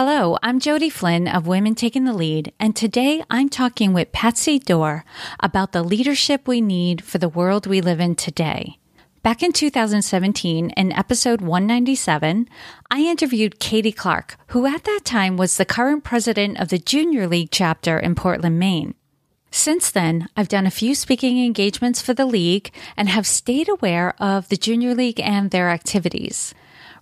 Hello, I'm Jody Flynn of Women Taking the Lead, and today I'm talking with Patsy Dorr about the leadership we need for the world we live in today. Back in 2017, in episode 197, I interviewed Katie Clark, who at that time was the current president of the Junior League chapter in Portland, Maine. Since then, I've done a few speaking engagements for the league and have stayed aware of the Junior League and their activities.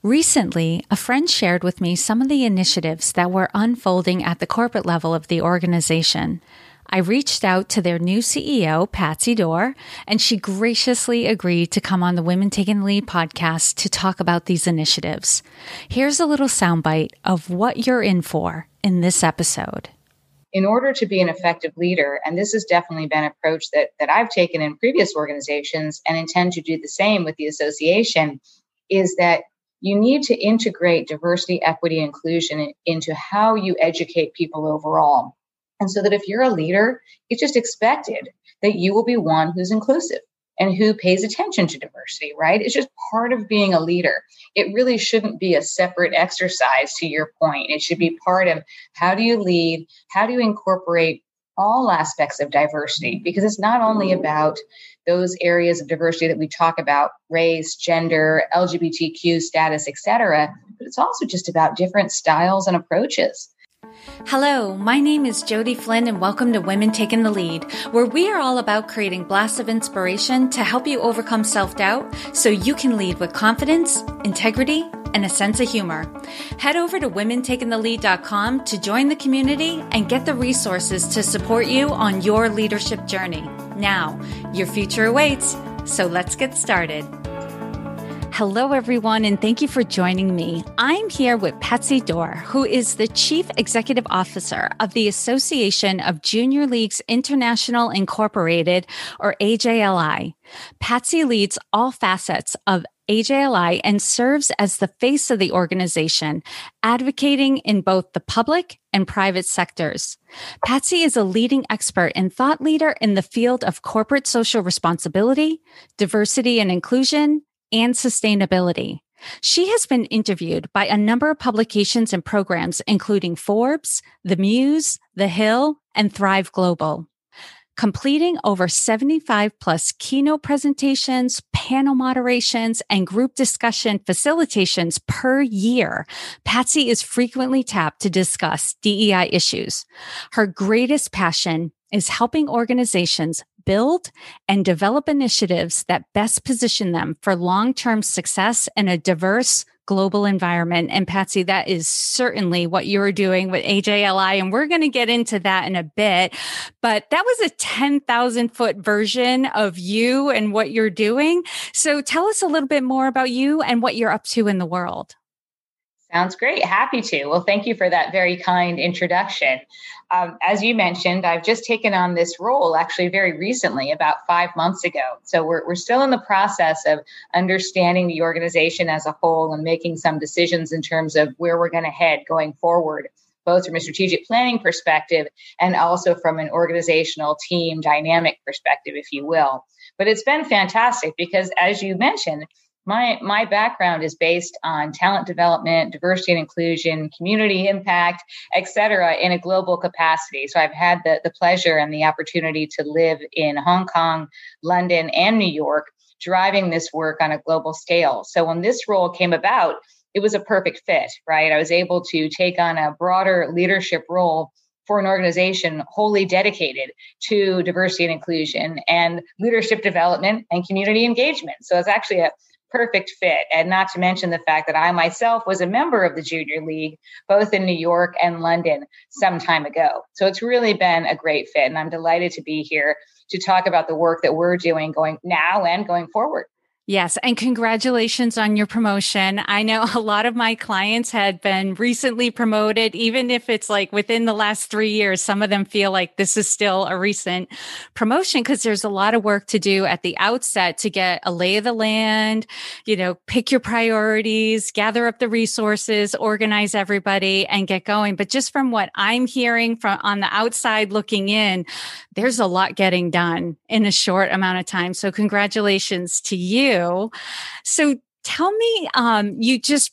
Recently, a friend shared with me some of the initiatives that were unfolding at the corporate level of the organization. I reached out to their new CEO, Patsy Dorr, and she graciously agreed to come on the Women Taking the Lead podcast to talk about these initiatives. Here's a little soundbite of what you're in for in this episode. In order to be an effective leader, and this has definitely been an approach that, that I've taken in previous organizations and intend to do the same with the association, is that you need to integrate diversity, equity, inclusion into how you educate people overall. And so that if you're a leader, it's just expected that you will be one who's inclusive and who pays attention to diversity, right? It's just part of being a leader. It really shouldn't be a separate exercise to your point. It should be part of how do you lead? How do you incorporate all aspects of diversity? Because it's not only about those areas of diversity that we talk about race gender lgbtq status etc but it's also just about different styles and approaches Hello, my name is Jody Flynn and welcome to Women Taking the Lead, where we are all about creating blasts of inspiration to help you overcome self-doubt so you can lead with confidence, integrity, and a sense of humor. Head over to womentakingthelead.com to join the community and get the resources to support you on your leadership journey. Now, your future awaits, so let's get started. Hello, everyone, and thank you for joining me. I'm here with Patsy Dorr, who is the Chief Executive Officer of the Association of Junior Leagues International Incorporated, or AJLI. Patsy leads all facets of AJLI and serves as the face of the organization, advocating in both the public and private sectors. Patsy is a leading expert and thought leader in the field of corporate social responsibility, diversity and inclusion, and sustainability. She has been interviewed by a number of publications and programs, including Forbes, The Muse, The Hill, and Thrive Global completing over 75 plus keynote presentations, panel moderations, and group discussion facilitations per year. Patsy is frequently tapped to discuss DEI issues. Her greatest passion is helping organizations build and develop initiatives that best position them for long-term success in a diverse, global environment. And Patsy, that is certainly what you're doing with AJLI. And we're going to get into that in a bit. But that was a 10,000 foot version of you and what you're doing. So tell us a little bit more about you and what you're up to in the world. Sounds great. Happy to. Well, thank you for that very kind introduction. Um, as you mentioned, I've just taken on this role actually very recently, about five months ago. So we're, we're still in the process of understanding the organization as a whole and making some decisions in terms of where we're going to head going forward, both from a strategic planning perspective and also from an organizational team dynamic perspective, if you will. But it's been fantastic because, as you mentioned, my my background is based on talent development diversity and inclusion community impact et cetera in a global capacity. So i've had the, the pleasure and the opportunity to live in hong kong london and new york driving this work on a global scale. So when this role came about it was a perfect fit right? I was able to take on a broader leadership role for an organization wholly dedicated to diversity and inclusion and leadership development and community engagement. So it's actually a perfect fit. And not to mention the fact that I myself was a member of the Junior League, both in New York and London some time ago. So it's really been a great fit. And I'm delighted to be here to talk about the work that we're doing going now and going forward. Yes. And congratulations on your promotion. I know a lot of my clients had been recently promoted, even if it's like within the last three years, some of them feel like this is still a recent promotion because there's a lot of work to do at the outset to get a lay of the land, you know, pick your priorities, gather up the resources, organize everybody and get going. But just from what I'm hearing from on the outside looking in, there's a lot getting done in a short amount of time. So congratulations to you. So tell me, um, you just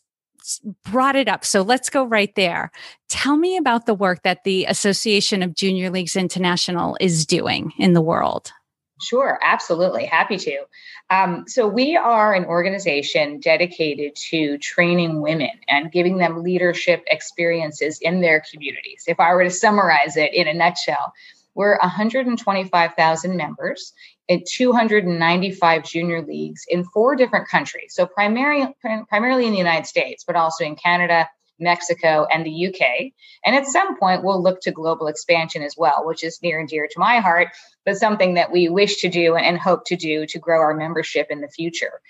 brought it up. So let's go right there. Tell me about the work that the Association of Junior Leagues International is doing in the world. Sure, absolutely. Happy to. Um, so, we are an organization dedicated to training women and giving them leadership experiences in their communities. If I were to summarize it in a nutshell, we're 125,000 members in 295 junior leagues in four different countries. So primarily, primarily in the United States, but also in Canada, Mexico, and the UK. And at some point, we'll look to global expansion as well, which is near and dear to my heart, but something that we wish to do and hope to do to grow our membership in the future.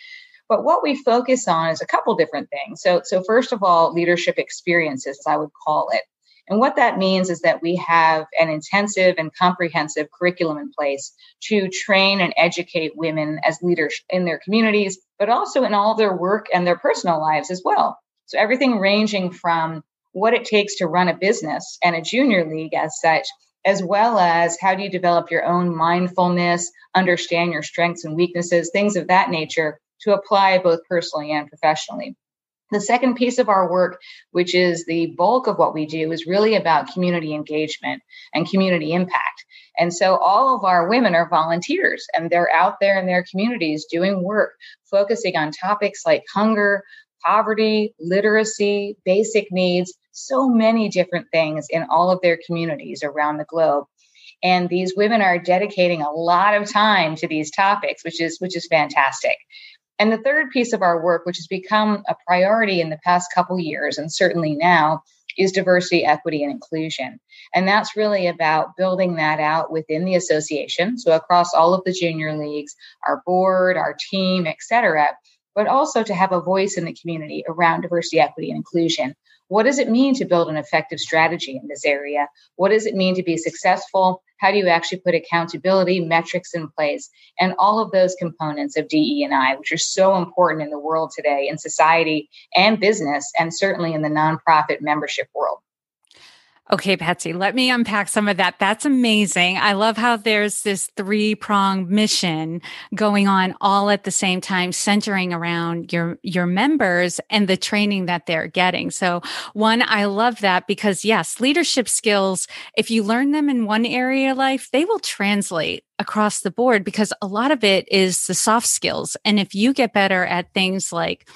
But what we focus on is a couple different things. So, so first of all, leadership experiences, I would call it. And what that means is that we have an intensive and comprehensive curriculum in place to train and educate women as leaders in their communities, but also in all their work and their personal lives as well. So everything ranging from what it takes to run a business and a junior league as such, as well as how do you develop your own mindfulness, understand your strengths and weaknesses, things of that nature to apply both personally and professionally. The second piece of our work, which is the bulk of what we do, is really about community engagement and community impact. And so all of our women are volunteers and they're out there in their communities doing work, focusing on topics like hunger, poverty, literacy, basic needs, so many different things in all of their communities around the globe. And these women are dedicating a lot of time to these topics, which is which is fantastic. And the third piece of our work, which has become a priority in the past couple years, and certainly now, is diversity, equity, and inclusion. And that's really about building that out within the association. So across all of the junior leagues, our board, our team, et cetera, but also to have a voice in the community around diversity, equity, and inclusion. What does it mean to build an effective strategy in this area? What does it mean to be successful? How do you actually put accountability metrics in place? And all of those components of DE and I, which are so important in the world today, in society and business, and certainly in the nonprofit membership world. Okay, Patsy, let me unpack some of that. That's amazing. I love how there's this three pronged mission going on all at the same time, centering around your, your members and the training that they're getting. So one, I love that because yes, leadership skills, if you learn them in one area of life, they will translate across the board because a lot of it is the soft skills. And if you get better at things like,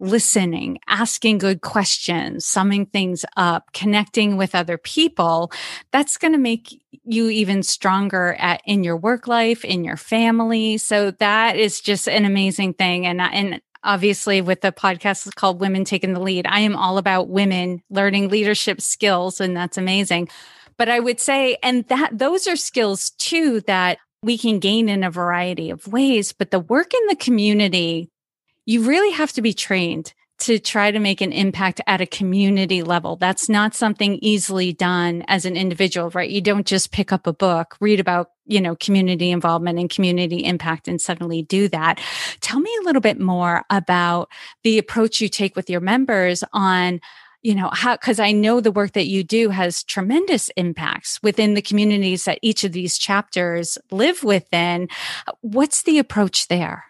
listening, asking good questions, summing things up, connecting with other people, that's going to make you even stronger at in your work life, in your family. So that is just an amazing thing. And and obviously with the podcast called Women Taking the Lead, I am all about women learning leadership skills, and that's amazing. But I would say, and that those are skills too that we can gain in a variety of ways. But the work in the community you really have to be trained to try to make an impact at a community level. That's not something easily done as an individual, right? You don't just pick up a book, read about, you know, community involvement and community impact and suddenly do that. Tell me a little bit more about the approach you take with your members on you know how because i know the work that you do has tremendous impacts within the communities that each of these chapters live within what's the approach there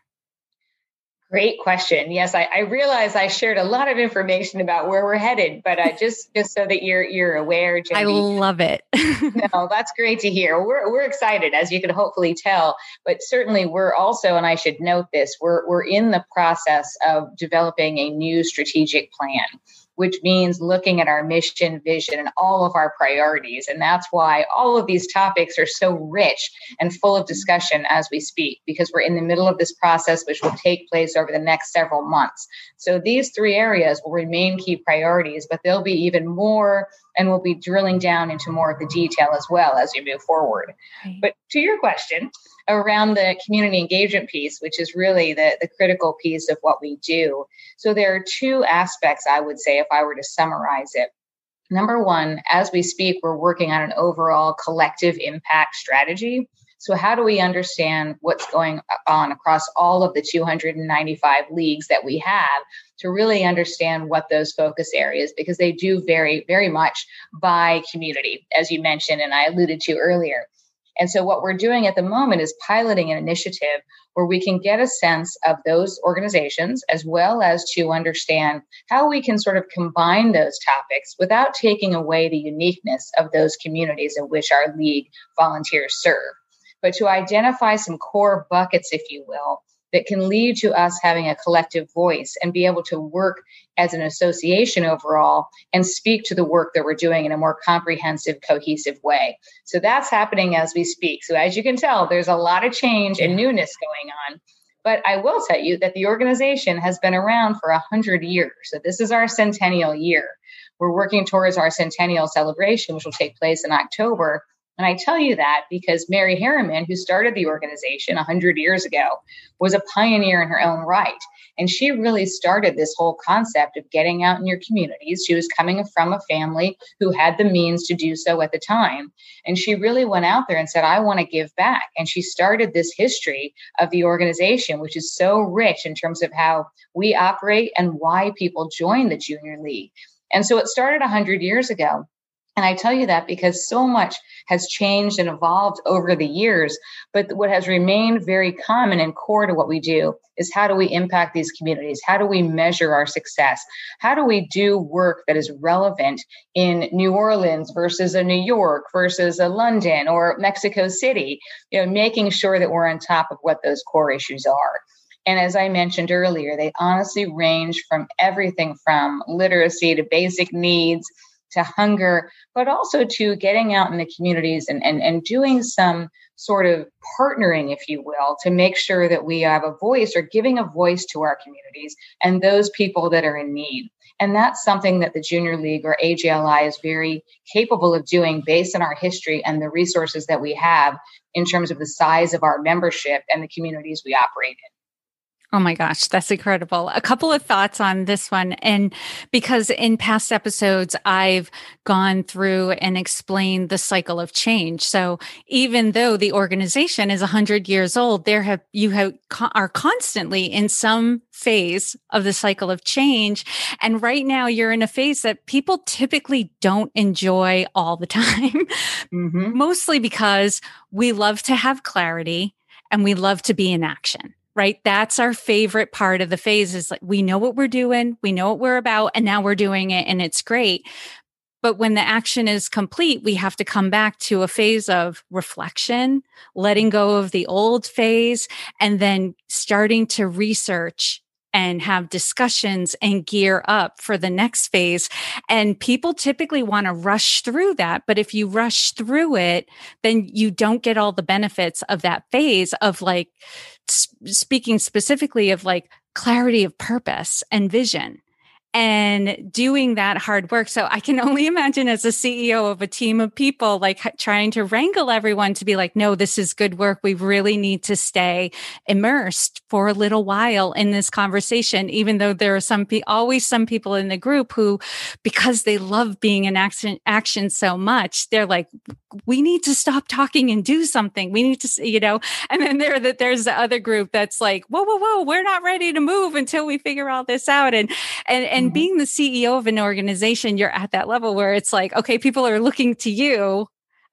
Great question. Yes, I, I, realize I shared a lot of information about where we're headed, but I just just so that you're you're aware, I love it. no, that's great to hear. We're we're excited, as you can hopefully tell. But certainly, we're also, and I should note this, we're we're in the process of developing a new strategic plan which means looking at our mission, vision, and all of our priorities. And that's why all of these topics are so rich and full of discussion as we speak, because we're in the middle of this process, which will take place over the next several months. So these three areas will remain key priorities, but there'll be even more, and we'll be drilling down into more of the detail as well as we move forward. Right. But to your question, around the community engagement piece, which is really the, the critical piece of what we do. So there are two aspects, I would say, if I were to summarize it. Number one, as we speak, we're working on an overall collective impact strategy. So, how do we understand what's going on across all of the 295 leagues that we have to really understand what those focus areas, because they do vary very much by community, as you mentioned, and I alluded to earlier. And so, what we're doing at the moment is piloting an initiative where we can get a sense of those organizations as well as to understand how we can sort of combine those topics without taking away the uniqueness of those communities in which our league volunteers serve. But to identify some core buckets, if you will, that can lead to us having a collective voice and be able to work as an association overall and speak to the work that we're doing in a more comprehensive, cohesive way. So that's happening as we speak. So, as you can tell, there's a lot of change and newness going on. But I will tell you that the organization has been around for 100 years. So, this is our centennial year. We're working towards our centennial celebration, which will take place in October. And I tell you that because Mary Harriman, who started the organization 100 years ago, was a pioneer in her own right. And she really started this whole concept of getting out in your communities. She was coming from a family who had the means to do so at the time. And she really went out there and said, I want to give back. And she started this history of the organization, which is so rich in terms of how we operate and why people join the Junior League. And so it started 100 years ago. And I tell you that because so much has changed and evolved over the years. But what has remained very common and core to what we do is how do we impact these communities? How do we measure our success? How do we do work that is relevant in New Orleans versus a New York versus a London or Mexico City? You know, making sure that we're on top of what those core issues are. And as I mentioned earlier, they honestly range from everything from literacy to basic needs to hunger, but also to getting out in the communities and, and, and doing some sort of partnering, if you will, to make sure that we have a voice or giving a voice to our communities and those people that are in need. And that's something that the Junior League or AJLI is very capable of doing based on our history and the resources that we have in terms of the size of our membership and the communities we operate in. Oh my gosh, that's incredible. A couple of thoughts on this one. And because in past episodes, I've gone through and explained the cycle of change. So even though the organization is 100 years old, there have, you have, are constantly in some phase of the cycle of change. And right now you're in a phase that people typically don't enjoy all the time, mm-hmm. mostly because we love to have clarity and we love to be in action right? That's our favorite part of the phase is like, we know what we're doing, we know what we're about, and now we're doing it and it's great. But when the action is complete, we have to come back to a phase of reflection, letting go of the old phase, and then starting to research and have discussions and gear up for the next phase. And people typically want to rush through that. But if you rush through it, then you don't get all the benefits of that phase of like speaking specifically of like clarity of purpose and vision and doing that hard work. So I can only imagine as a CEO of a team of people, like trying to wrangle everyone to be like, no, this is good work. We really need to stay immersed for a little while in this conversation, even though there are some, pe- always some people in the group who, because they love being in action, action so much, they're like, we need to stop talking and do something. We need to, you know, and then there that there's the other group that's like, whoa, whoa, whoa, we're not ready to move until we figure all this out. And, and, and mm-hmm. being the CEO of an organization, you're at that level where it's like, okay, people are looking to you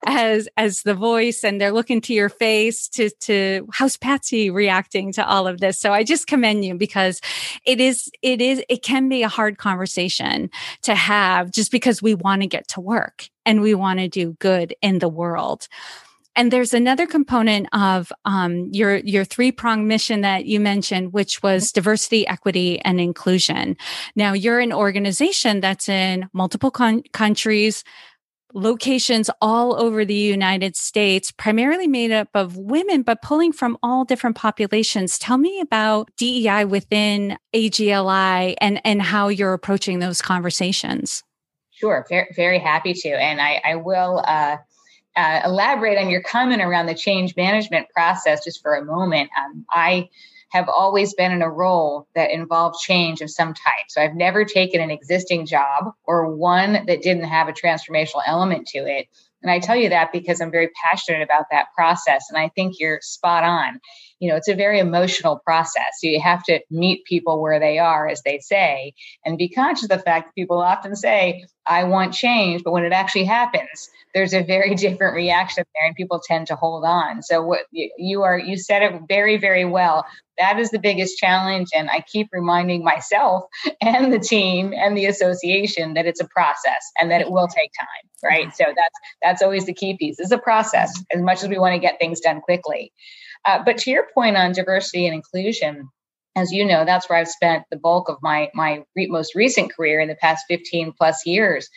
as as the voice and they're looking to your face to to how's Patsy reacting to all of this. So I just commend you because it is it is it can be a hard conversation to have just because we want to get to work and we want to do good in the world. And there's another component of um, your your three prong mission that you mentioned, which was diversity, equity, and inclusion. Now you're an organization that's in multiple con- countries, locations all over the United States, primarily made up of women, but pulling from all different populations. Tell me about DEI within AJLI and and how you're approaching those conversations. Sure, very, very happy to, and I, I will. Uh, uh, elaborate on your comment around the change management process just for a moment. Um, I have always been in a role that involved change of some type. So I've never taken an existing job or one that didn't have a transformational element to it And I tell you that because I'm very passionate about that process. And I think you're spot on. You know, it's a very emotional process. You have to meet people where they are, as they say, and be conscious of the fact that people often say, I want change. But when it actually happens, there's a very different reaction there and people tend to hold on. So what you are, you said it very, very well. That is the biggest challenge. And I keep reminding myself and the team and the association that it's a process and that it will take time. Right. So that's, that's always the key piece. It's a process as much as we want to get things done quickly. Uh, but to your point on diversity and inclusion, as you know, that's where I've spent the bulk of my my re- most recent career in the past 15 plus years.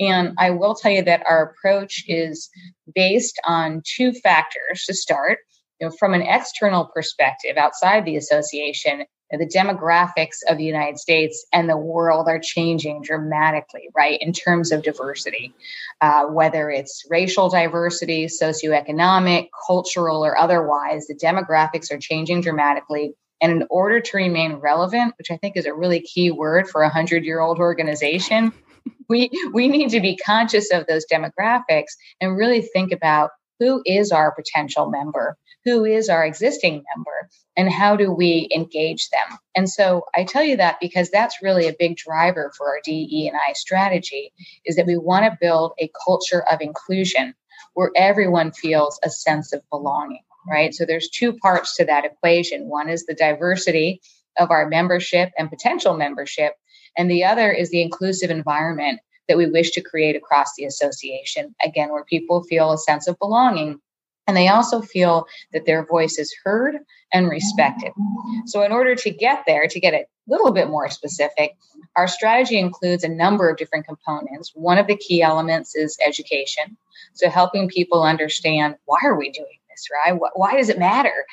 And I will tell you that our approach is based on two factors to start. You know, from an external perspective, outside the association, the demographics of the United States and the world are changing dramatically, right, in terms of diversity, uh, whether it's racial diversity, socioeconomic, cultural, or otherwise, the demographics are changing dramatically. And in order to remain relevant, which I think is a really key word for a hundred year old organization, we we need to be conscious of those demographics and really think about who is our potential member? Who is our existing member? And how do we engage them? And so i tell you that because that's really a big driver for our de and i strategy is that we want to build a culture of inclusion where everyone feels a sense of belonging right? So there's two parts to that equation. One is the diversity of our membership and potential membership and the other is the inclusive environment that we wish to create across the association. Again, where people feel a sense of belonging and they also feel that their voice is heard and respected. So, in order to get there, to get a little bit more specific, our strategy includes a number of different components. One of the key elements is education. So, helping people understand why are we doing this, right? Why does it matter,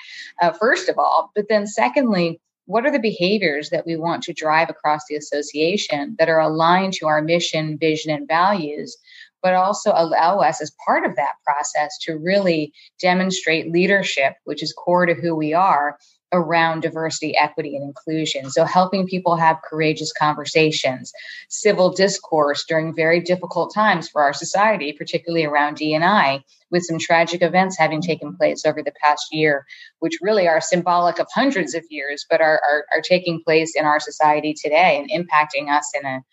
uh, first of all? But then, secondly, what are the behaviors that we want to drive across the association that are aligned to our mission, vision, and values, but also allow us as part of that process to really demonstrate leadership, which is core to who we are, around diversity, equity, and inclusion. So, helping people have courageous conversations, civil discourse during very difficult times for our society, particularly around DNI, with some tragic events having taken place over the past year, which really are symbolic of hundreds of years, but are, are, are taking place in our society today and impacting us in an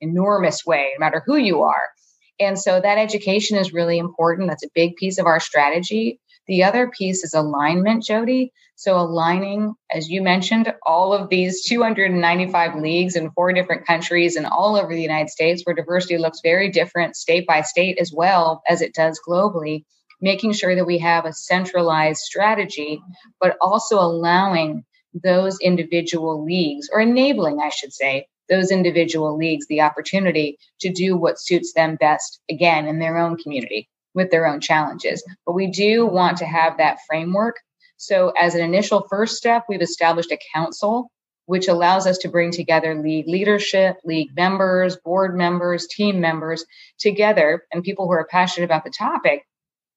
enormous way, no matter who you are. And so that education is really important. That's a big piece of our strategy. The other piece is alignment, Jody. So, aligning, as you mentioned, all of these 295 leagues in four different countries and all over the United States, where diversity looks very different state by state as well as it does globally, making sure that we have a centralized strategy, but also allowing those individual leagues, or enabling, I should say, those individual leagues the opportunity to do what suits them best, again, in their own community with their own challenges. But we do want to have that framework. So, as an initial first step, we've established a council which allows us to bring together league leadership, league members, board members, team members together, and people who are passionate about the topic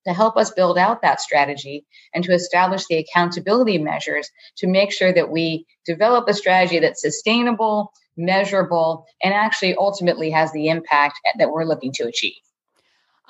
to help us build out that strategy and to establish the accountability measures to make sure that we develop a strategy that's sustainable, measurable, and actually ultimately has the impact that we're looking to achieve.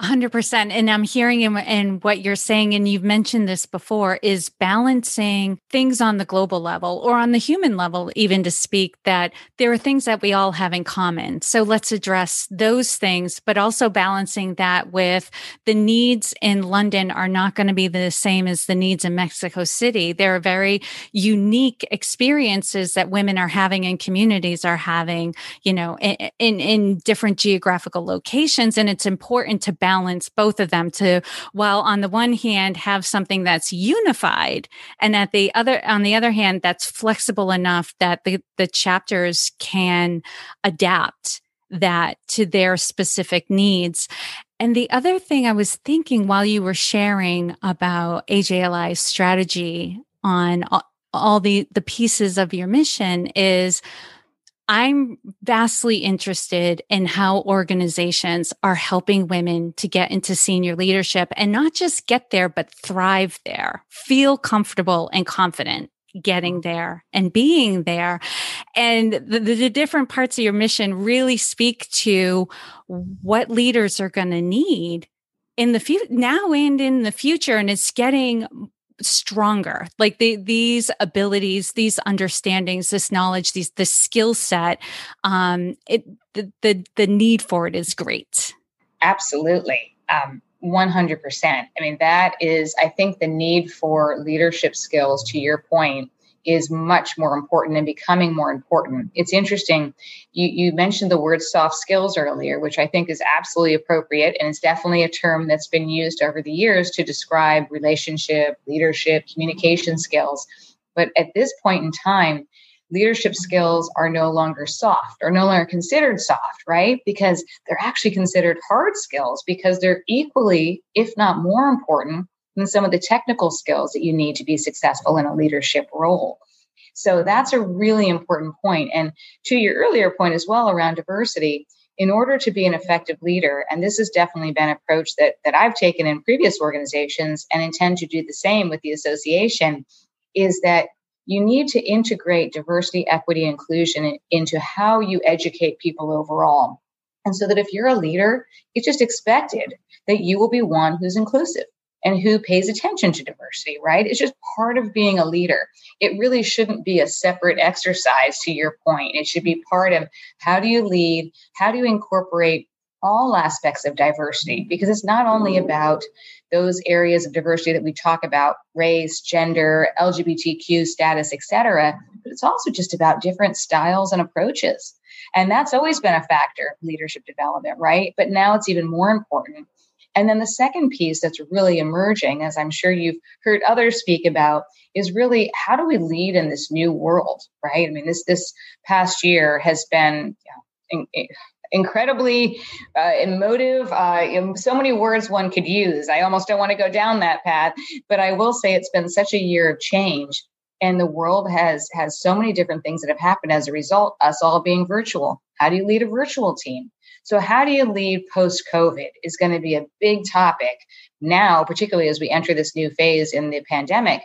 100% and i'm hearing in, in, what you're saying and you've mentioned this before is balancing things on the global level or on the human level even to speak that there are things that we all have in common. So let's address those things but also balancing that with the needs in london are not going to be the same as the needs in mexico city. There are very unique experiences that women are having and communities are having you know in, in, in different geographical locations. And it's important to balance both of them to while on the one hand have something that's unified and at the other on the other hand that's flexible enough that the, the chapters can adapt that to their specific needs. And the other thing I was thinking while you were sharing about AJLI's strategy on all, the the pieces of your mission is I'm vastly interested in how organizations are helping women to get into senior leadership and not just get there, but thrive there, feel comfortable and confident getting there and being there. And the, the different parts of your mission really speak to what leaders are going to need in the future now and in the future and it's getting stronger. Like the, these abilities these understandings this knowledge these the skill set um it the, the the need for it is great. Absolutely. Um 100% i mean that is i think the need for leadership skills to your point is much more important and becoming more important. It's interesting. You, you mentioned the word soft skills earlier, which I think is absolutely appropriate. And it's definitely a term that's been used over the years to describe relationship, leadership, communication skills. But at this point in time, leadership skills are no longer soft or no longer considered soft, right? Because they're actually considered hard skills because they're equally, if not more important and some of the technical skills that you need to be successful in a leadership role. So that's a really important point. And to your earlier point as well around diversity, in order to be an effective leader, and this has definitely been an approach that, that I've taken in previous organizations and intend to do the same with the association, is that you need to integrate diversity, equity, inclusion into how you educate people overall. And so that if you're a leader, it's just expected that you will be one who's inclusive and who pays attention to diversity, right? It's just part of being a leader. It really shouldn't be a separate exercise to your point. It should be part of how do you lead? How do you incorporate all aspects of diversity? Because it's not only about those areas of diversity that we talk about race gender lgbtq status etc but it's also just about different styles and approaches and that's always been a factor of leadership development right but now it's even more important and then the second piece that's really emerging, as I'm sure you've heard others speak about, is really how do we lead in this new world, right? I mean, this this past year has been you know, in, incredibly uh, emotive. Uh, in so many words one could use. I almost don't want to go down that path, but I will say it's been such a year of change, and the world has has so many different things that have happened as a result. Us all being virtual. How do you lead a virtual team? So, how do you lead post COVID is going to be a big topic now, particularly as we enter this new phase in the pandemic.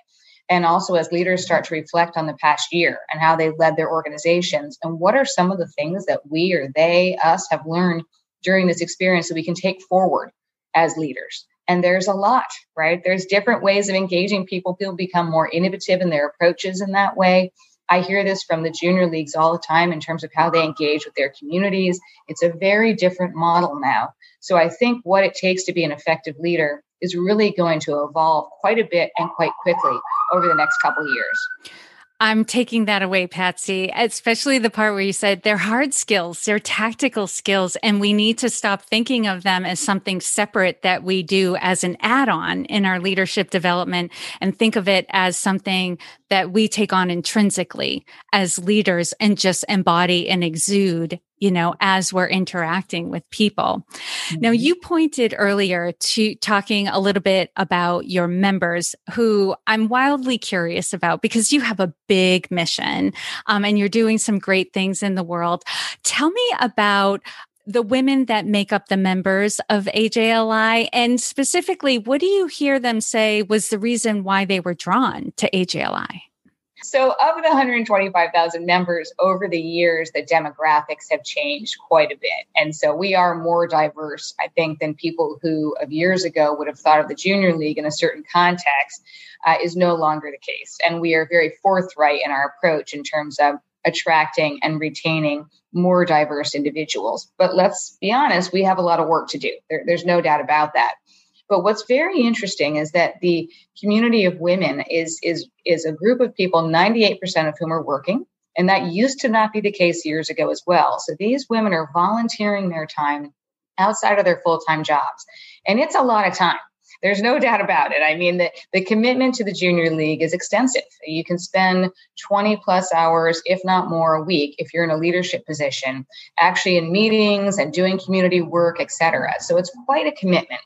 And also as leaders start to reflect on the past year and how they led their organizations and what are some of the things that we or they, us, have learned during this experience that we can take forward as leaders. And there's a lot, right? There's different ways of engaging people. People become more innovative in their approaches in that way. I hear this from the junior leagues all the time in terms of how they engage with their communities. It's a very different model now. So I think what it takes to be an effective leader is really going to evolve quite a bit and quite quickly over the next couple years. I'm taking that away, Patsy, especially the part where you said they're hard skills, they're tactical skills, and we need to stop thinking of them as something separate that we do as an add on in our leadership development and think of it as something that we take on intrinsically as leaders and just embody and exude you know, as we're interacting with people. Mm-hmm. Now, you pointed earlier to talking a little bit about your members who I'm wildly curious about because you have a big mission um, and you're doing some great things in the world. Tell me about the women that make up the members of AJLI and specifically, what do you hear them say was the reason why they were drawn to AJLI? So, of the 125,000 members over the years, the demographics have changed quite a bit. And so, we are more diverse, I think, than people who of years ago would have thought of the junior league in a certain context, uh, is no longer the case. And we are very forthright in our approach in terms of attracting and retaining more diverse individuals. But let's be honest, we have a lot of work to do. There, there's no doubt about that. But what's very interesting is that the community of women is is is a group of people, 98% of whom are working. And that used to not be the case years ago as well. So these women are volunteering their time outside of their full-time jobs. And it's a lot of time. There's no doubt about it. I mean, the, the commitment to the junior league is extensive. You can spend 20 plus hours, if not more, a week if you're in a leadership position, actually in meetings and doing community work, et cetera. So it's quite a commitment.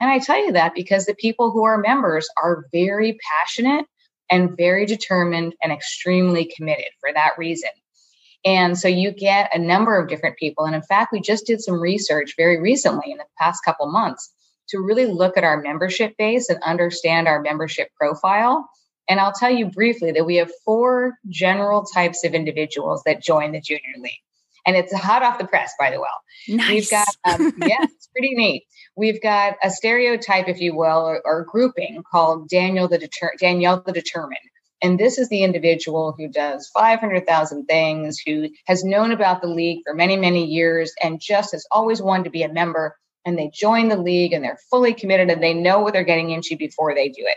And I tell you that because the people who are members are very passionate and very determined and extremely committed for that reason. And so you get a number of different people. And in fact, we just did some research very recently in the past couple months to really look at our membership base and understand our membership profile. And I'll tell you briefly that we have four general types of individuals that join the junior league. And it's hot off the press, by the way. Nice. We've got, um, yeah, it's pretty neat. We've got a stereotype, if you will, or, or grouping called Daniel the Deter- Danielle the Determined. And this is the individual who does 500,000 things, who has known about the league for many, many years, and just has always wanted to be a member. And they join the league and they're fully committed and they know what they're getting into before they do it.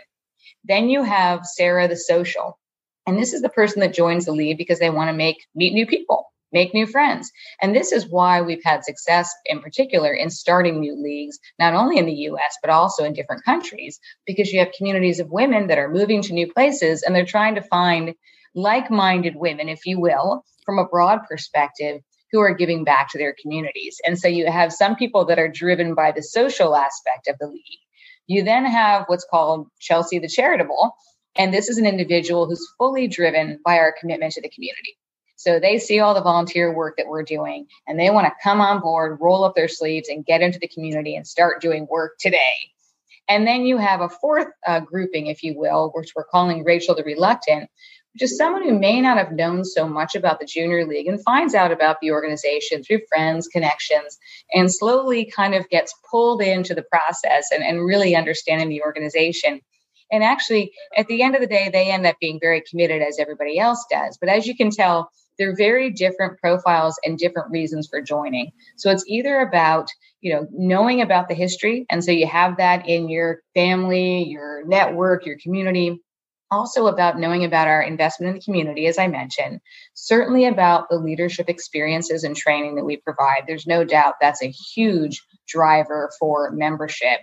Then you have Sarah the social. And this is the person that joins the league because they want to make meet new people make new friends. And this is why we've had success in particular in starting new leagues, not only in the US, but also in different countries, because you have communities of women that are moving to new places and they're trying to find like minded women, if you will, from a broad perspective. Who are giving back to their communities. And so you have some people that are driven by the social aspect of the league. You then have what's called Chelsea the Charitable. And this is an individual who's fully driven by our commitment to the community. So they see all the volunteer work that we're doing and they want to come on board, roll up their sleeves, and get into the community and start doing work today. And then you have a fourth uh, grouping, if you will, which we're calling Rachel the Reluctant, which is someone who may not have known so much about the Junior League and finds out about the organization through friends, connections, and slowly kind of gets pulled into the process and, and really understanding the organization. And actually, at the end of the day, they end up being very committed as everybody else does. But as you can tell, they're very different profiles and different reasons for joining. So it's either about, you know, knowing about the history. And so you have that in your family, your network, your community. Also about knowing about our investment in the community, as I mentioned, certainly about the leadership experiences and training that we provide. There's no doubt that's a huge driver for membership.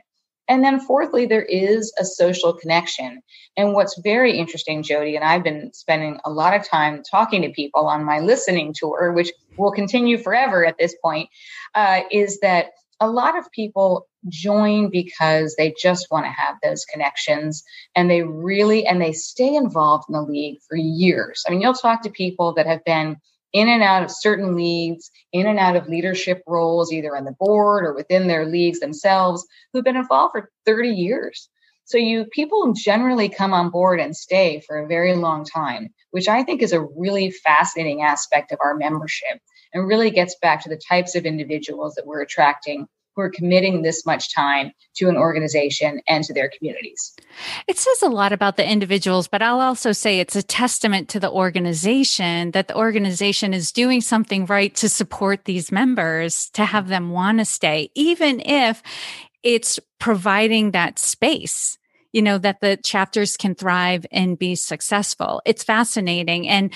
And then, fourthly, there is a social connection. And what's very interesting, Jody, and I've been spending a lot of time talking to people on my listening tour, which will continue forever at this point, uh, is that a lot of people join because they just want to have those connections and they really and they stay involved in the league for years. I mean, you'll talk to people that have been in and out of certain leagues, in and out of leadership roles, either on the board or within their leagues themselves, who've been involved for 30 years. So you people generally come on board and stay for a very long time, which I think is a really fascinating aspect of our membership and really gets back to the types of individuals that we're attracting who are committing this much time to an organization and to their communities. It says a lot about the individuals, but I'll also say it's a testament to the organization that the organization is doing something right to support these members, to have them want to stay, even if it's providing that space you know, that the chapters can thrive and be successful. It's fascinating. And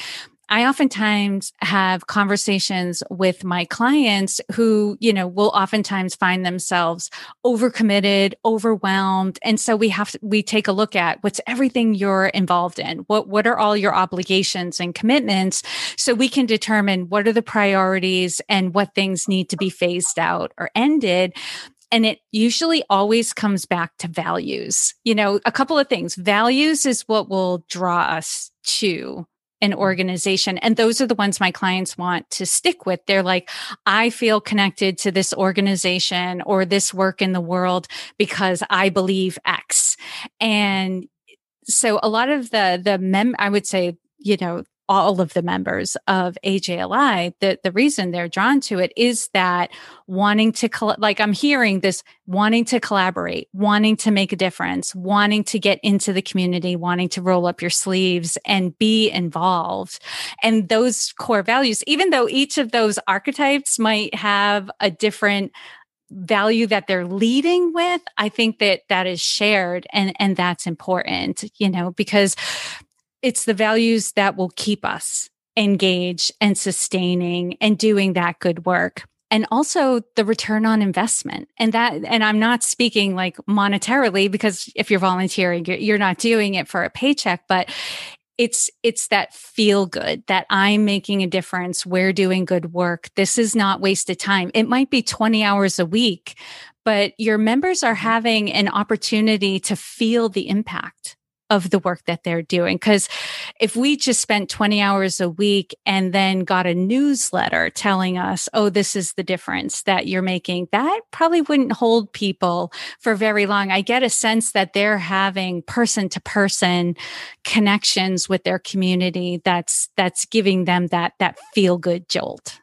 I oftentimes have conversations with my clients who, you know, will oftentimes find themselves overcommitted, overwhelmed. And so we have to, we take a look at what's everything you're involved in. What, what are all your obligations and commitments? So we can determine what are the priorities and what things need to be phased out or ended. And it usually always comes back to values. You know, a couple of things. Values is what will draw us to an organization. And those are the ones my clients want to stick with. They're like, I feel connected to this organization or this work in the world because I believe X. And so a lot of the, the mem, I would say, you know, all of the members of AJLI, the, the reason they're drawn to it is that wanting to, like I'm hearing this, wanting to collaborate, wanting to make a difference, wanting to get into the community, wanting to roll up your sleeves and be involved. And those core values, even though each of those archetypes might have a different value that they're leading with i think that that is shared and and that's important you know because it's the values that will keep us engaged and sustaining and doing that good work. And also the return on investment. And that and i'm not speaking like monetarily because if you're volunteering you're not doing it for a paycheck but it's it's that feel good that i'm making a difference. We're doing good work. This is not wasted time. It might be 20 hours a week but your members are mm-hmm. having an opportunity to feel the impact of the work that they're doing. Because if we just spent 20 hours a week and then got a newsletter telling us, oh, this is the difference that you're making, that probably wouldn't hold people for very long. I get a sense that they're having person to person connections with their community that's that's giving them that that feel good jolt.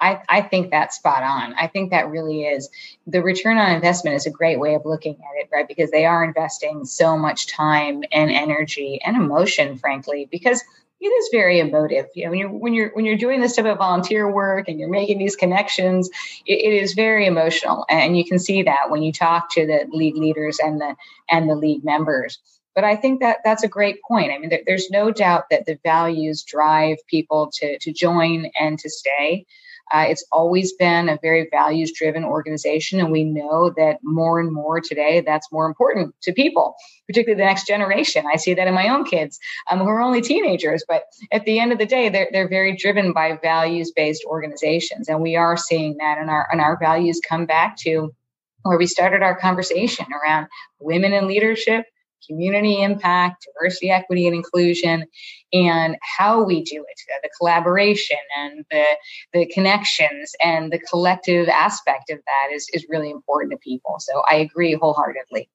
I, I think that's spot on. I think that really is the return on investment is a great way of looking at it, right? Because they are investing so much time and energy and emotion, frankly, because it is very emotive. You know, when you're when you're when you're doing this type of volunteer work and you're making these connections, it, it is very emotional, and you can see that when you talk to the league leaders and the and the league members. But I think that that's a great point. I mean, there, there's no doubt that the values drive people to to join and to stay. Uh, it's always been a very values driven organization. And we know that more and more today, that's more important to people, particularly the next generation. I see that in my own kids um, who are only teenagers. But at the end of the day, they're, they're very driven by values based organizations. And we are seeing that. And our, and our values come back to where we started our conversation around women in leadership community impact, diversity, equity, and inclusion, and how we do it, the collaboration and the, the connections and the collective aspect of that is, is really important to people. So I agree wholeheartedly.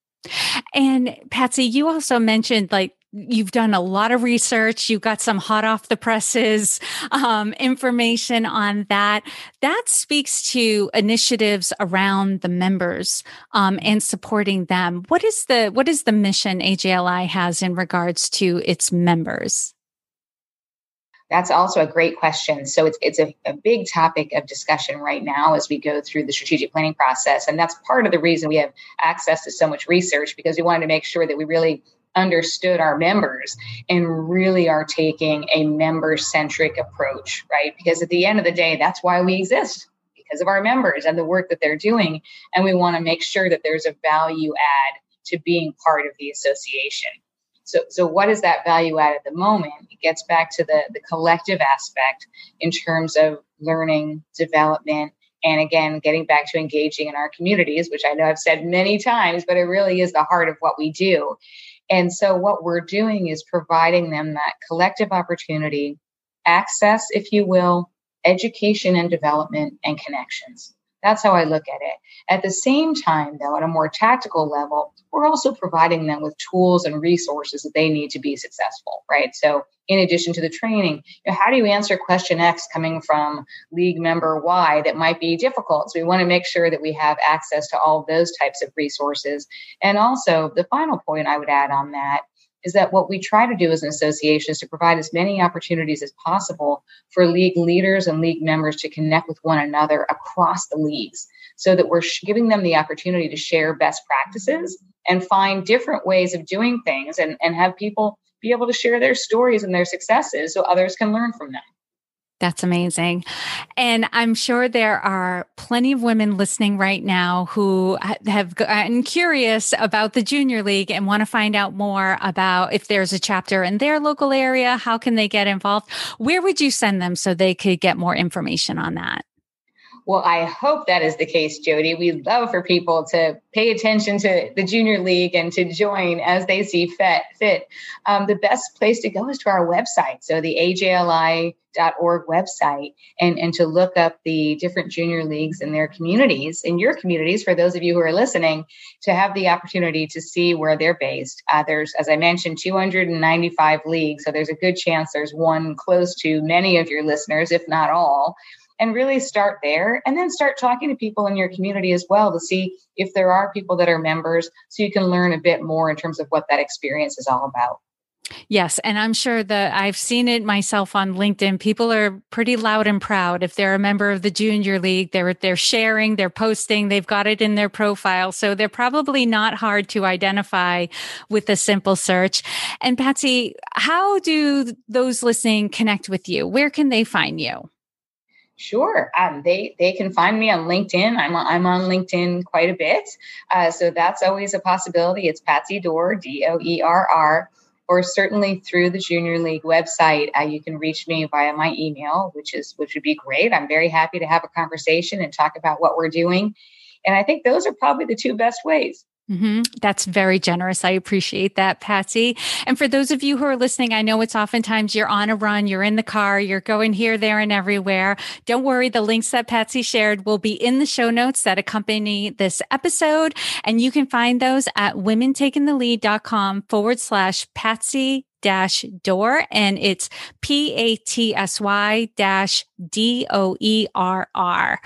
And Patsy, you also mentioned like you've done a lot of research. You've got some hot off the presses um, information on that. That speaks to initiatives around the members um, and supporting them. What is the what is the mission AJLI has in regards to its members? That's also a great question. So it's it's a, a big topic of discussion right now as we go through the strategic planning process, and that's part of the reason we have access to so much research because we wanted to make sure that we really understood our members and really are taking a member centric approach, right? Because at the end of the day, that's why we exist because of our members and the work that they're doing. And we want to make sure that there's a value add to being part of the association. So, so what is that value add at the moment? It gets back to the, the collective aspect in terms of learning, development, and again, getting back to engaging in our communities, which I know I've said many times, but it really is the heart of what we do. And so, what we're doing is providing them that collective opportunity, access, if you will, education and development, and connections. That's how I look at it. At the same time, though, at a more tactical level, we're also providing them with tools and resources that they need to be successful, right? So, in addition to the training, you know, how do you answer question X coming from league member Y that might be difficult? So, we want to make sure that we have access to all those types of resources. And also, the final point I would add on that is that what we try to do as an association is to provide as many opportunities as possible for league leaders and league members to connect with one another across the leagues so that we're giving them the opportunity to share best practices and find different ways of doing things and, and have people be able to share their stories and their successes so others can learn from them. That's amazing. And I'm sure there are plenty of women listening right now who have gotten curious about the junior league and want to find out more about if there's a chapter in their local area, how can they get involved? Where would you send them so they could get more information on that? Well, I hope that is the case, Jody. We'd love for people to pay attention to the junior league and to join as they see fit. fit. Um, the best place to go is to our website. So the AJLI.org website and, and to look up the different junior leagues in their communities, in your communities, for those of you who are listening, to have the opportunity to see where they're based. Uh, there's, as I mentioned, 295 leagues. So there's a good chance there's one close to many of your listeners, if not all and really start there and then start talking to people in your community as well to see if there are people that are members so you can learn a bit more in terms of what that experience is all about. Yes, and I'm sure that I've seen it myself on LinkedIn. People are pretty loud and proud if they're a member of the junior league. They're they're sharing, they're posting, they've got it in their profile, so they're probably not hard to identify with a simple search. And Patsy, how do those listening connect with you? Where can they find you? Sure. Um, they they can find me on LinkedIn. I'm on, I'm on LinkedIn quite a bit, uh, so that's always a possibility. It's Patsy Doerr, D O E R R, or certainly through the Junior League website. Uh, you can reach me via my email, which is which would be great. I'm very happy to have a conversation and talk about what we're doing. And I think those are probably the two best ways. Mm-hmm. That's very generous. I appreciate that, Patsy. And for those of you who are listening, I know it's oftentimes you're on a run, you're in the car, you're going here, there, and everywhere. Don't worry. The links that Patsy shared will be in the show notes that accompany this episode. And you can find those at womentakingthelead.com forward slash Patsy Doerr and it's P-A-T-S-Y dash D-O-E-R-R.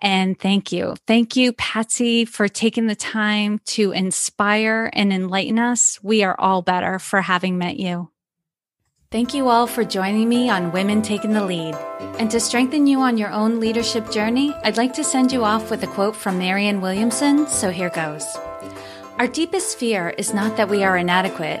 And thank you. Thank you, Patsy, for taking the time to inspire and enlighten us. We are all better for having met you. Thank you all for joining me on Women Taking the Lead. And to strengthen you on your own leadership journey, I'd like to send you off with a quote from Marianne Williamson, so here goes. Our deepest fear is not that we are inadequate.